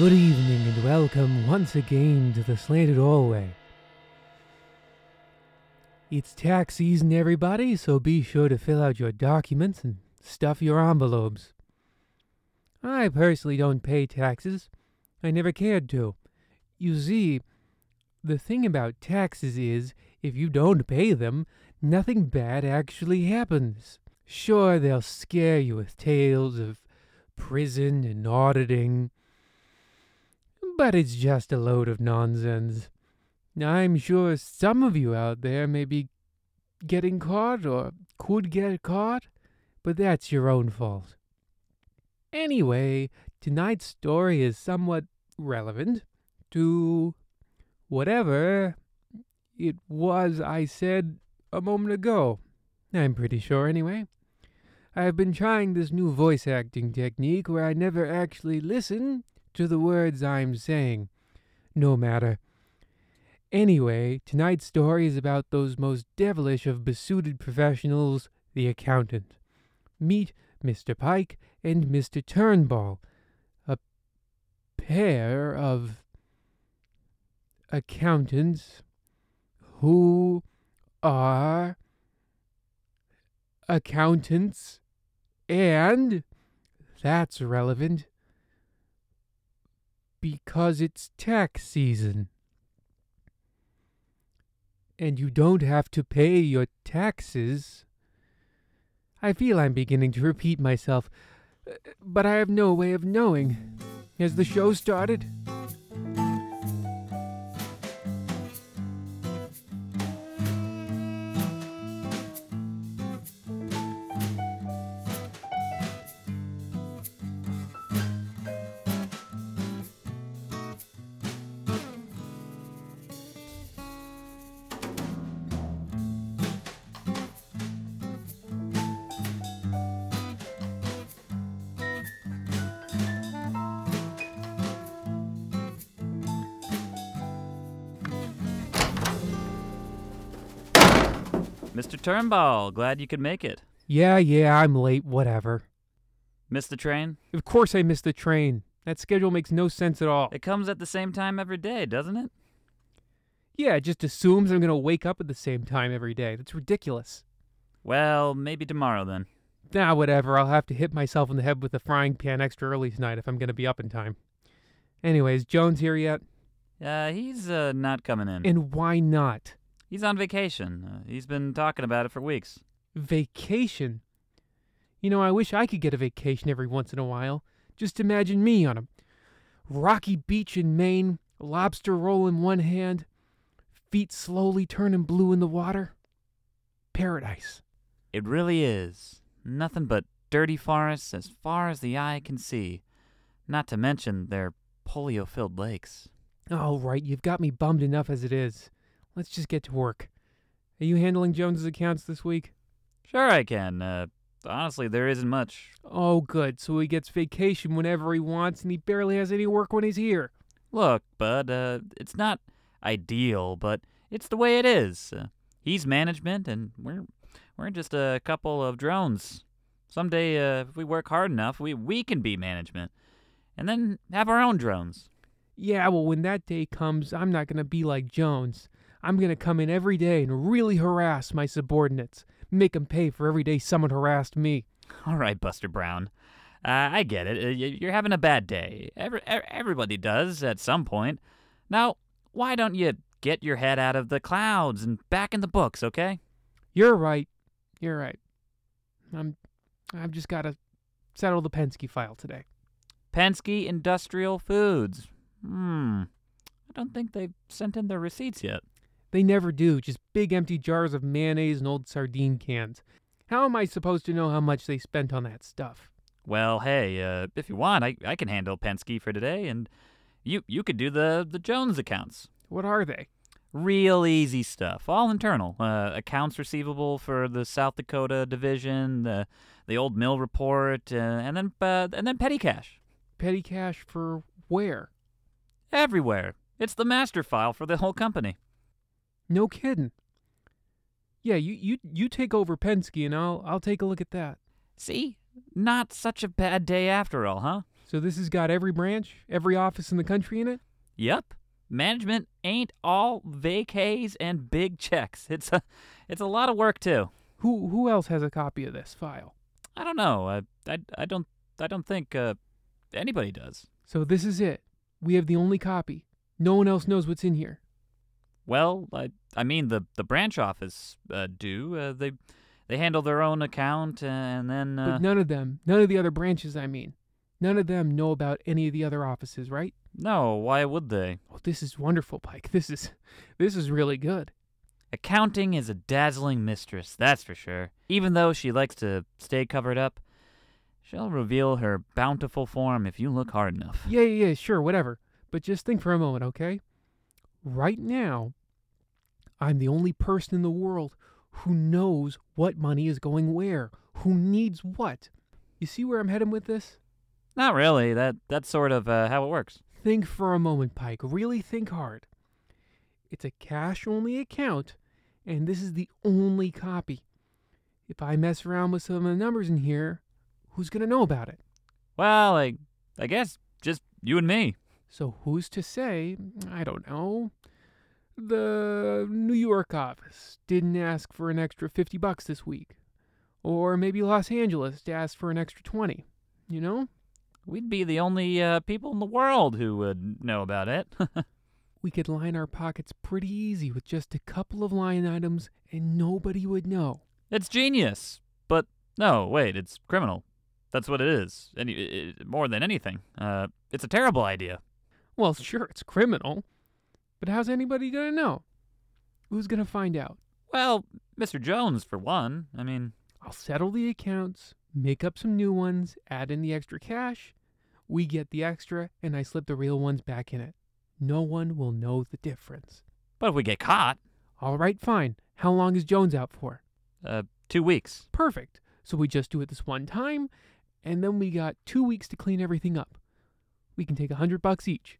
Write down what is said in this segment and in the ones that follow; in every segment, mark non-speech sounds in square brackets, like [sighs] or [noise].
Good evening and welcome once again to the Slanted Hallway. It's tax season, everybody, so be sure to fill out your documents and stuff your envelopes. I personally don't pay taxes. I never cared to. You see, the thing about taxes is, if you don't pay them, nothing bad actually happens. Sure, they'll scare you with tales of prison and auditing, but it's just a load of nonsense. I'm sure some of you out there may be getting caught or could get caught, but that's your own fault. Anyway, tonight's story is somewhat relevant to whatever it was I said a moment ago. I'm pretty sure, anyway. I've been trying this new voice acting technique where I never actually listen to the words I'm saying. No matter. Anyway, tonight's story is about those most devilish of besuited professionals, the accountant. Meet Mr. Pike and Mr. Turnbull, a pair of accountants who are accountants, and that's relevant because it's tax season. And you don't have to pay your taxes. I feel I'm beginning to repeat myself, uh, but I have no way of knowing. Has the show started? Mr. Turnbull, glad you could make it. Yeah, yeah, I'm late, whatever. Missed the train? Of course I missed the train. That schedule makes no sense at all. It comes at the same time every day, doesn't it? Yeah, it just assumes I'm going to wake up at the same time every day. That's ridiculous. Well, maybe tomorrow then. Nah, whatever. I'll have to hit myself in the head with a frying pan extra early tonight if I'm going to be up in time. Anyways, Jones here yet? Uh, he's uh, not coming in. And why not? He's on vacation. Uh, he's been talking about it for weeks. Vacation? You know, I wish I could get a vacation every once in a while. Just imagine me on a rocky beach in Maine, lobster roll in one hand, feet slowly turning blue in the water. Paradise. It really is. Nothing but dirty forests as far as the eye can see. Not to mention their polio filled lakes. All right, you've got me bummed enough as it is. Let's just get to work. Are you handling Jones's accounts this week? Sure, I can. Uh, honestly, there isn't much. Oh, good. So he gets vacation whenever he wants, and he barely has any work when he's here. Look, bud, uh, it's not ideal, but it's the way it is. Uh, he's management, and we're we're just a couple of drones. Someday, uh, if we work hard enough, we we can be management, and then have our own drones. Yeah, well, when that day comes, I'm not going to be like Jones. I'm going to come in every day and really harass my subordinates, make 'em pay for every day someone harassed me. All right, Buster Brown. Uh, I get it. Uh, You're having a bad day. Every, everybody does at some point. Now, why don't you get your head out of the clouds and back in the books, okay? You're right. You're right. I'm I've just got to settle the Penske file today. Penske Industrial Foods. Hmm. I don't think they've sent in their receipts yet. They never do, just big empty jars of mayonnaise and old sardine cans. How am I supposed to know how much they spent on that stuff? Well, hey, uh, if you want, I, I can handle Penske for today, and you you could do the the Jones accounts. What are they? Real easy stuff, all internal. Uh, accounts receivable for the South Dakota division, the the old mill report, uh, and then uh, and then petty cash Petty cash for where? everywhere. It's the master file for the whole company. No kidding. Yeah, you you you take over Penske and I'll I'll take a look at that. See, not such a bad day after all, huh? So this has got every branch, every office in the country in it? Yep. Management ain't all vacays and big checks. It's a, it's a lot of work too. Who who else has a copy of this file? I don't know. I, I, I don't, I don't think uh, anybody does. So this is it. We have the only copy. No one else knows what's in here. Well, I, I mean the the branch office uh, do. Uh, they, they handle their own account and then. Uh, But none of them, none of the other branches, I mean, none of them know about any of the other offices, right? no, why would they? Oh, this is wonderful, Pike. This is this is really good. Accounting is a dazzling mistress, that's for sure. Even though she likes to stay covered up, she'll reveal her bountiful form if you look hard enough. Yeah, yeah, yeah, sure, whatever. But just think for a moment, okay? Right now, I'm the only person in the world who knows what money is going where, who needs what. You see where I'm heading with this? Not really. That that's sort of uh, how it works. Think for a moment, Pike. Really think hard. It's a cash only account, and this is the only copy. If I mess around with some of the numbers in here, who's going to know about it? Well, I I guess just you and me. So who's to say, I don't know, the New York office didn't ask for an extra 50 bucks this week. Or maybe Los Angeles asked for an extra 20. You know? We'd be the only uh, people in the world who would know about it. [laughs] We could line our pockets pretty easy with just a couple of line items and nobody would know. it's genius. But no, wait, it's criminal. That's what it is. Any i i more than anything. Uh, it's a terrible idea. Well, sure, it's criminal. But how's anybody gonna know? Who's gonna find out? Well, Mr. Jones, for one. I mean, I'll settle the accounts, make up some new ones, add in the extra cash. We get the extra, and I slip the real ones back in it. No one will know the difference. but if we get caught, All right, fine. How long is Jones out for? uh, two weeks. Perfect. So we just do it this one time, and then we got two weeks to clean everything up. We can take a hundred bucks each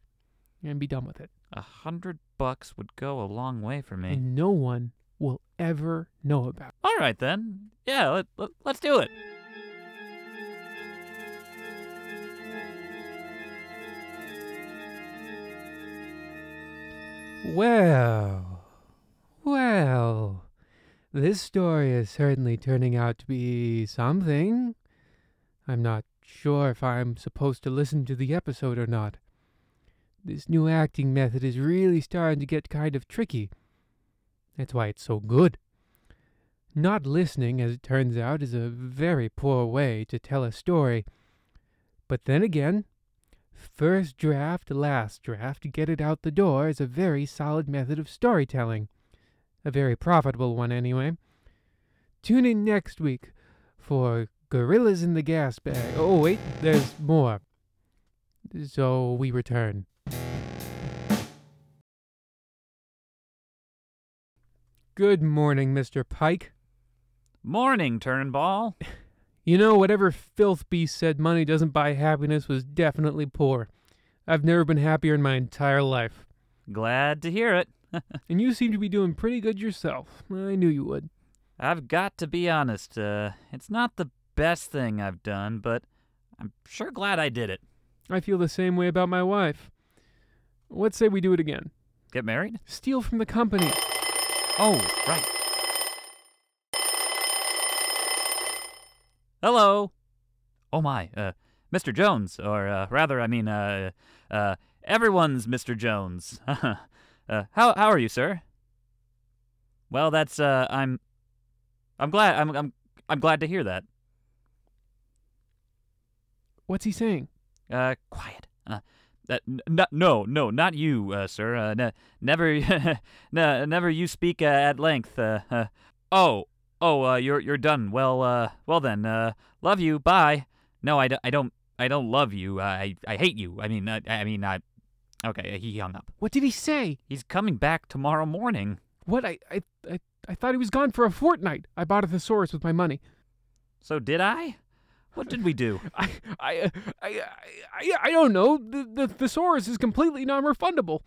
and be done with it. A hundred bucks would go a long way for me. And no one will ever know about it. All right then. Yeah, let, let, let's do it. Well, well, this story is certainly turning out to be something. I'm not sure if I'm supposed to listen to the episode or not. This new acting method is really starting to get kind of tricky. That's why it's so good. Not listening, as it turns out, is a very poor way to tell a story. But then again, First draft, last draft, get it out the door is a very solid method of storytelling. A very profitable one, anyway. Tune in next week for Gorillas in the Gas Bag. Oh, wait, there's more. So we return. Good morning, Mr. Pike. Morning, Turnbull. [laughs] You know, whatever filth beast said money doesn't buy happiness was definitely poor. I've never been happier in my entire life. Glad to hear it. [laughs] And you seem to be doing pretty good yourself. I knew you would. I've got to be honest. Uh, it's not the best thing I've done, but I'm sure glad I did it. I feel the same way about my wife. Let's say we do it again. Get married? Steal from the company. Oh, right. Hello. Oh my, uh, Mr. Jones, or uh, rather, I mean, uh, uh, everyone's Mr. Jones. [laughs] uh, how how are you, sir? Well, that's uh, I'm, I'm glad. I'm I'm I'm glad to hear that. What's he saying? Uh, quiet. Uh, that n- no, no, not you, uh, sir. Uh, ne- never, [laughs] never you speak uh, at length. Uh, uh, oh, oh, uh, you're you're done. Well, uh, well then. Uh, love you. Bye. No, I, d- I don't. I don't love you. I I hate you. I mean, I, I mean, I. Okay, he hung up. What did he say? He's coming back tomorrow morning. What? I, I, I, I thought he was gone for a fortnight. I bought a thesaurus with my money. So did I? What did we do? [laughs] I, I, uh, I, I, I don't know. The, the thesaurus is completely non-refundable.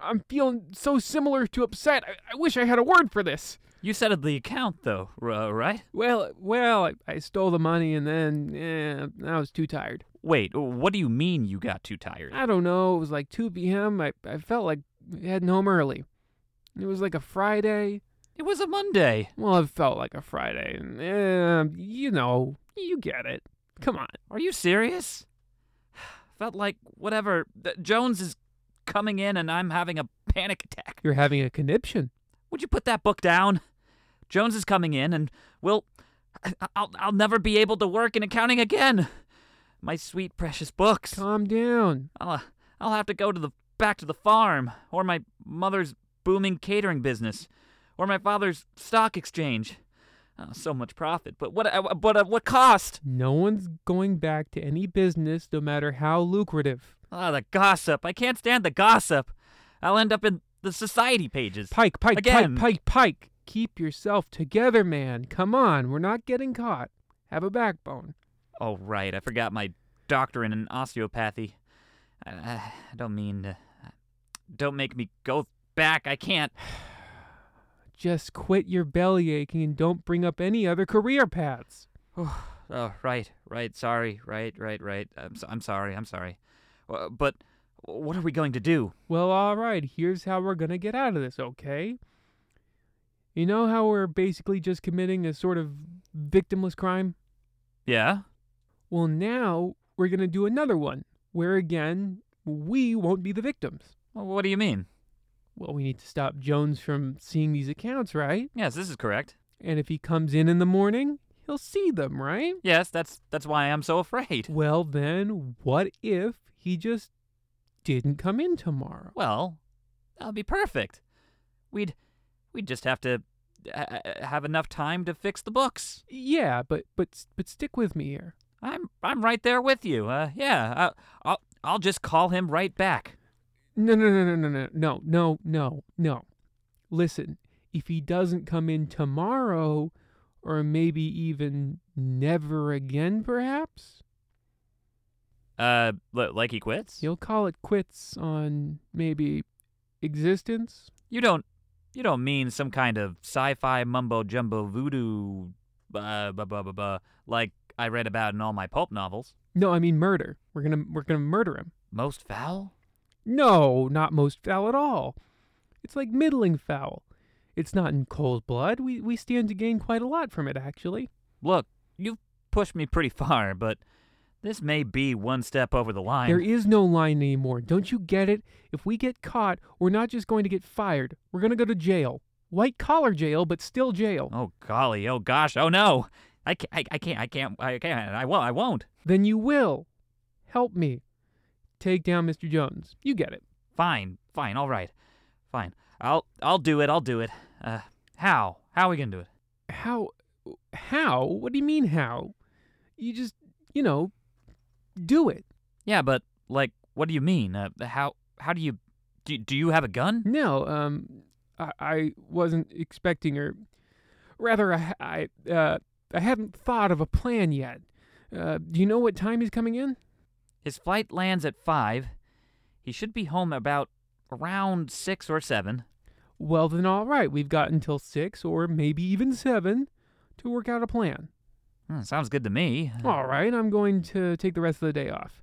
I'm feeling so similar to upset. I, I wish I had a word for this. You settled the account though, uh, right? Well, well, I, I stole the money and then, eh, I was too tired. Wait, what do you mean you got too tired? I don't know. It was like 2 p.m. I, I felt like heading home early. It was like a Friday. It was a Monday. Well, it felt like a Friday. Eh, you know, you get it. Come on. Are you serious? [sighs] Felt like whatever. th- Jones is coming in and I'm having a panic attack. You're having a conniption. Would you put that book down? Jones is coming in and we'll. I'll, I'll never be able to work in accounting again. My sweet, precious books. Calm down. I'll, uh, I'll have to go to the back to the farm, or my mother's booming catering business, or my father's stock exchange. Oh, so much profit, but what? uh, But at what cost? No one's going back to any business, no matter how lucrative. Ah, the gossip. I can't stand the gossip. I'll end up in the society pages. Pike, Pike, Again. Pike, Pike, Pike. Keep yourself together, man. Come on, we're not getting caught. Have a backbone. Oh, right. I forgot my doctorate in osteopathy. I, I don't mean to. Don't make me go back. I can't. [sighs] [sighs] Just quit your belly aching and don't bring up any other career paths. [sighs] Oh, right, right. Sorry, right, right, right. I'm, so, I'm sorry. I'm sorry. Uh, but what are we going to do? Well, all right, here's how we're going to get out of this, okay? You know how we're basically just committing a sort of victimless crime? Yeah. Well, now we're going to do another one where, again, we won't be the victims. Well, what do you mean? Well, we need to stop Jones from seeing these accounts, right? Yes, this is correct. And if he comes in in the morning, he'll see them, right? Yes, that's that's why I'm so [laughs] afraid. Well, then, what if he just didn't come in tomorrow? Well, that'll be perfect. We'd we'd just have to have enough time to fix the books. Yeah, but but but stick with me here. I'm I'm right there with you. Uh, yeah, I, I'll I'll just call him right back. No, no, no, no, no, no, no, no, no, no. Listen, if he doesn't come in tomorrow, or maybe even never again, perhaps, Uh, like he quits? you'll call it quits on maybe existence. You don't you don't mean some kind of sci-fi mumbo jumbo voodoo uh blah, blah, blah, blah, like I read about in all my pulp novels. No, I mean murder. We're gonna we're gonna murder him. Most foul? No, not most foul at all. It's like middling foul. It's not in cold blood. We we stand to gain quite a lot from it, actually. Look, you've pushed me pretty far, but this may be one step over the line. There is no line anymore. Don't you get it? If we get caught, we're not just going to get fired. We're going to go to jail. White collar jail, but still jail. Oh golly, oh gosh, oh no. I can't, I, I can't, I can't, I can't, I won't, I won't. Then you will. Help me. Take down Mr. Jones. You get it. Fine, fine, all right. Fine. I'll, I'll do it, I'll do it. Uh, how? How are we gonna do it? How? How? What do you mean, how? You just, you know, do it. Yeah, but, like, what do you mean? Uh, how, how do you, do, do you have a gun? No, um, I, I wasn't expecting her. Rather, I, I, uh, I haven't thought of a plan yet. Uh, do you know what time he's coming in? His flight lands at 5. He should be home about around 6 or 7. Well, then, all right. We've got until six or maybe even seven to work out a plan. Hmm, sounds good to me. All right, I'm going to take the rest of the day off.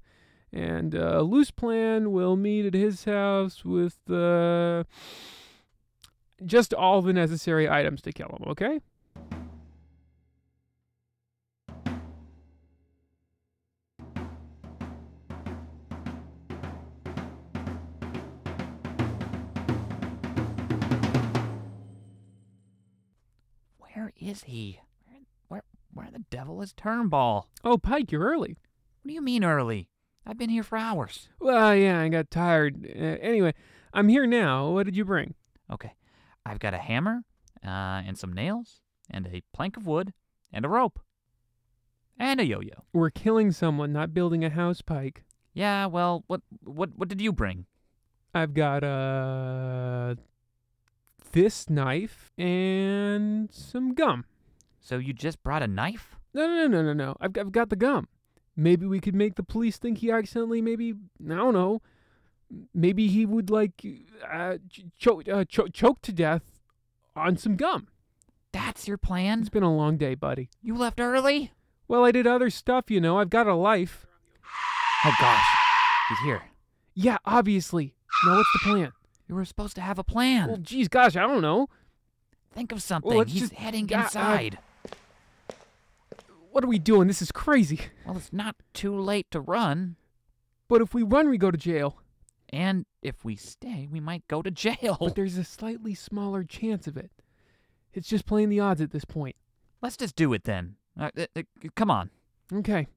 And uh, loose plan we'll meet at his house with uh, just all the necessary items to kill him, okay? Is he? Where, where, where the devil is Turnbull? Oh, Pike, you're early. What do you mean early? I've been here for hours. Well, yeah, I got tired. Uh, anyway, I'm here now. What did you bring? Okay, I've got a hammer, uh, and some nails, and a plank of wood, and a rope, and a yo-yo. We're killing someone, not building a house, Pike. Yeah, well, what, what, what did you bring? I've got uh this knife and some gum. So you just brought a knife? No, no, no, no, no, no. I've, I've got the gum. Maybe we could make the police think he accidentally, maybe, I don't know, maybe he would like uh, uh, cho- choke to death on some gum. That's your plan? It's been a long day, buddy. You left early? Well, I did other stuff, you know. I've got a life. Oh gosh, he's here. Yeah, obviously. Now what's the plan? You were supposed to have a plan. Well, geez, gosh, I don't know. Think of something. let's he's just- heading uh, uh, inside. What are we doing? This is crazy. well, it's not too late to run. But if we run, we go to jail. And if we stay, we might go to jail. But there's a slightly smaller chance of it. It's just playing the odds at this point. Let's just do it then. Uh, uh, uh, come on. Okay.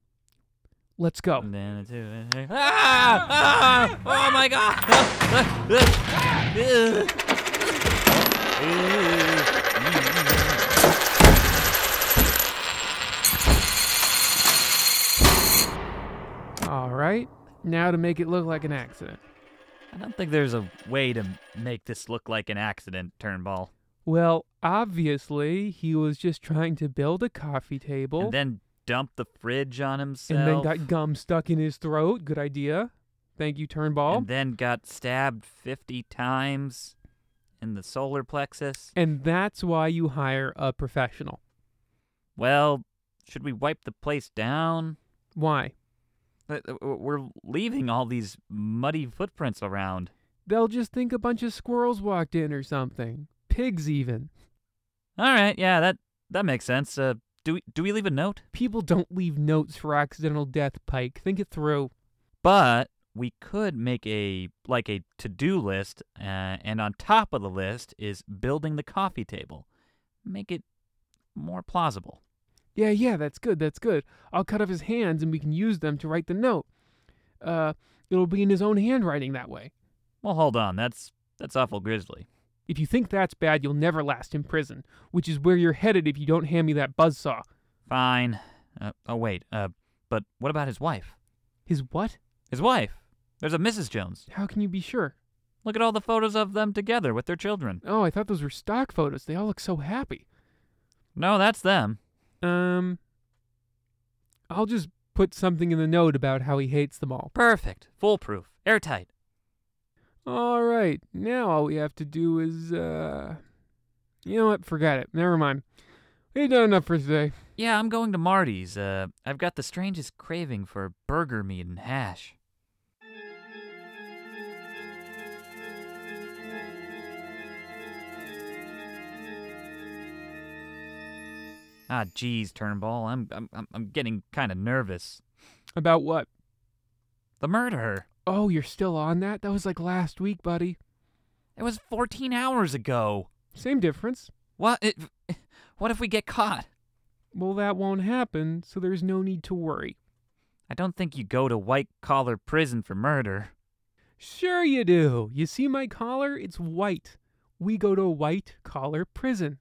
Let's go. And then two, ah! ah! Oh my god! All right. Now to make it look like an accident. I don't think there's a way to make this look like an accident, Turnbull. Well, obviously, he was just trying to build a coffee table And then dump the fridge on himself. and then got gum stuck in his throat. Good idea. Thank you, Turnbull. and then got stabbed 50 times in the solar plexus. And that's why you hire a professional. Well, should we wipe the place down? Why? Uh, uh, We're leaving all these muddy footprints around. They'll just think a bunch of squirrels walked in or something. Pigs, even. All right, yeah, that that makes sense. Uh, do we do we leave a note? People don't leave notes for accidental death, Pike. Think it through. But we could make a like a to-do list, uh, and on top of the list is building the coffee table. Make it more plausible. Yeah, yeah, that's good, that's good. I'll cut off his hands and we can use them to write the note. Uh, it'll be in his own handwriting that way. Well, hold on. That's that's awful grisly. If you think that's bad, you'll never last in prison, which is where you're headed if you don't hand me that buzzsaw. Fine. Uh, oh wait. Uh, but what about his wife? His what? His wife. There's a Mrs. Jones. How can you be sure? Look at all the photos of them together with their children. Oh, I thought those were stock photos. They all look so happy. No, that's them. Um, I'll just put something in the note about how he hates them all. Perfect. Foolproof. Airtight. All right, now all we have to do is, uh, you know what? Forget it. Never mind. We've done enough for today. Yeah, I'm going to Marty's. Uh, I've got the strangest craving for burger meat and hash. Ah, geez, Turnbull, I'm I'm I'm- getting kind of nervous. About what? The murder. Oh, you're still on that? That was like last week, buddy. It was 14 hours ago. Same difference. What? It, [laughs] what if we get caught? Well, that won't happen, so there's no need to worry. I don't think you go to white collar prison for murder. Sure, you do. You see my collar? It's white. We go to white collar prison.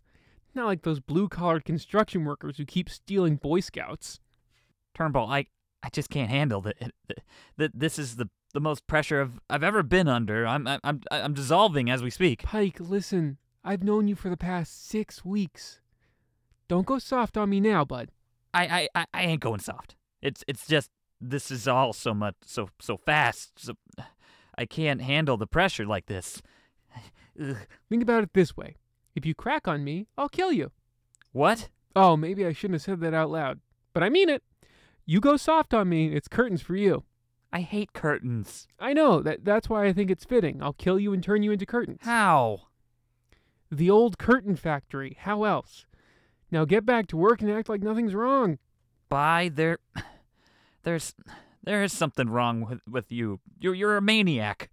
Not like those blue collared construction workers who keep stealing Boy Scouts. Turnbull, I I just can't handle it. That this is the the most pressure I've I've ever been under. I'm I'm I'm, dissolving as we speak. Pike, listen. I've known you for the past six weeks. Don't go soft on me now, bud. I I I, I ain't going soft. It's it's just this is all so much so so fast. So I can't handle the pressure like this. Think about it this way. If you crack on me, I'll kill you. What? Oh, maybe I shouldn't have said that out loud. But I mean it. You go soft on me, it's curtains for you. I hate curtains. I know, that that's why I think it's fitting. I'll kill you and turn you into curtains. How? The old curtain factory. How else? Now get back to work and act like nothing's wrong. By there [sighs] there's there is something wrong with with you. You're you're a maniac.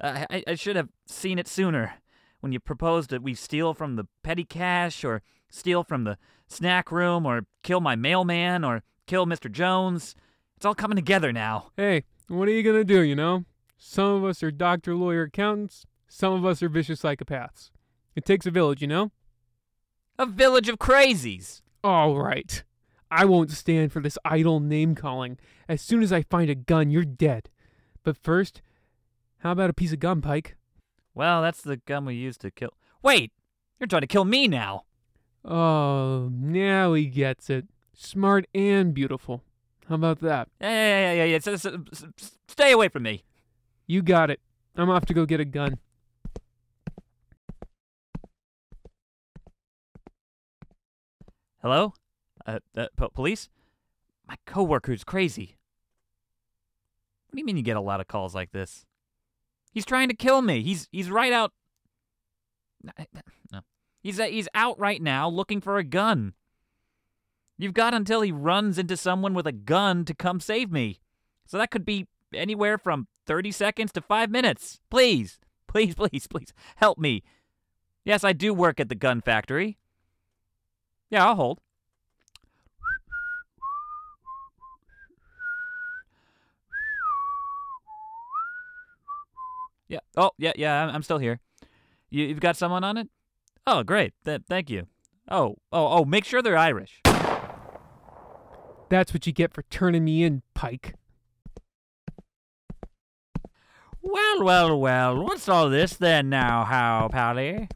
Uh, I I should have seen it sooner. When you proposed that we steal from the petty cash, or steal from the snack room, or kill my mailman, or kill Mr. Jones, it's all coming together now. Hey, what are you gonna do, you know? Some of us are doctor, lawyer, accountants. Some of us are vicious psychopaths. It takes a village, you know? A village of crazies. All right. I won't stand for this idle name calling. As soon as I find a gun, you're dead. But first, how about a piece of gum, Pike? Well, that's the gun we used to kill. Wait, you're trying to kill me now. Oh, now he gets it. Smart and beautiful. How about that? Yeah, yeah, yeah, yeah. yeah. S- s- s- stay away from me. You got it. I'm off to go get a gun. Hello? Uh, uh po- police? My coworker's crazy. What do you mean you get a lot of calls like this? He's trying to kill me. He's he's right out. No, he's uh, he's out right now looking for a gun. You've got until he runs into someone with a gun to come save me. So that could be anywhere from 30 seconds to five minutes. Please, please, [laughs] please, please help me. Yes, I do work at the gun factory. Yeah, I'll hold. Yeah. Oh, yeah, yeah. I'm, still here. You, you've got someone on it? Oh, great. Th- thank you. Oh, oh, oh. Make sure they're Irish. That's what you get for turning me in, Pike. Well, well, well. What's all this then now, how, Pally?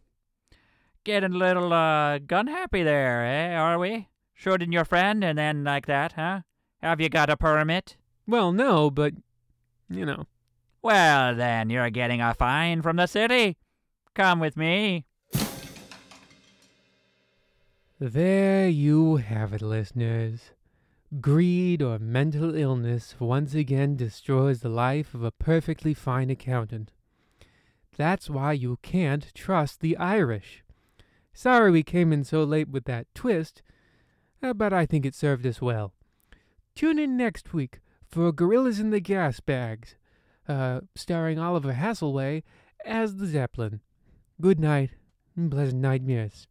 Getting a little, uh, gun happy there, eh, are we? Shooting your friend and then like that, huh? Have you got a permit? Well, no, but, you know. Well, then you're getting a fine from the city. Come with me. There you have it, listeners. Greed or mental illness once again destroys the life of a perfectly fine accountant. That's why you can't trust the Irish. Sorry we came in so late with that twist, uh, but I think it served us well. Tune in next week for Gorillas in the Gas Bags, uh, starring Oliver Hasselway as the Zeppelin. Good night and pleasant nightmares.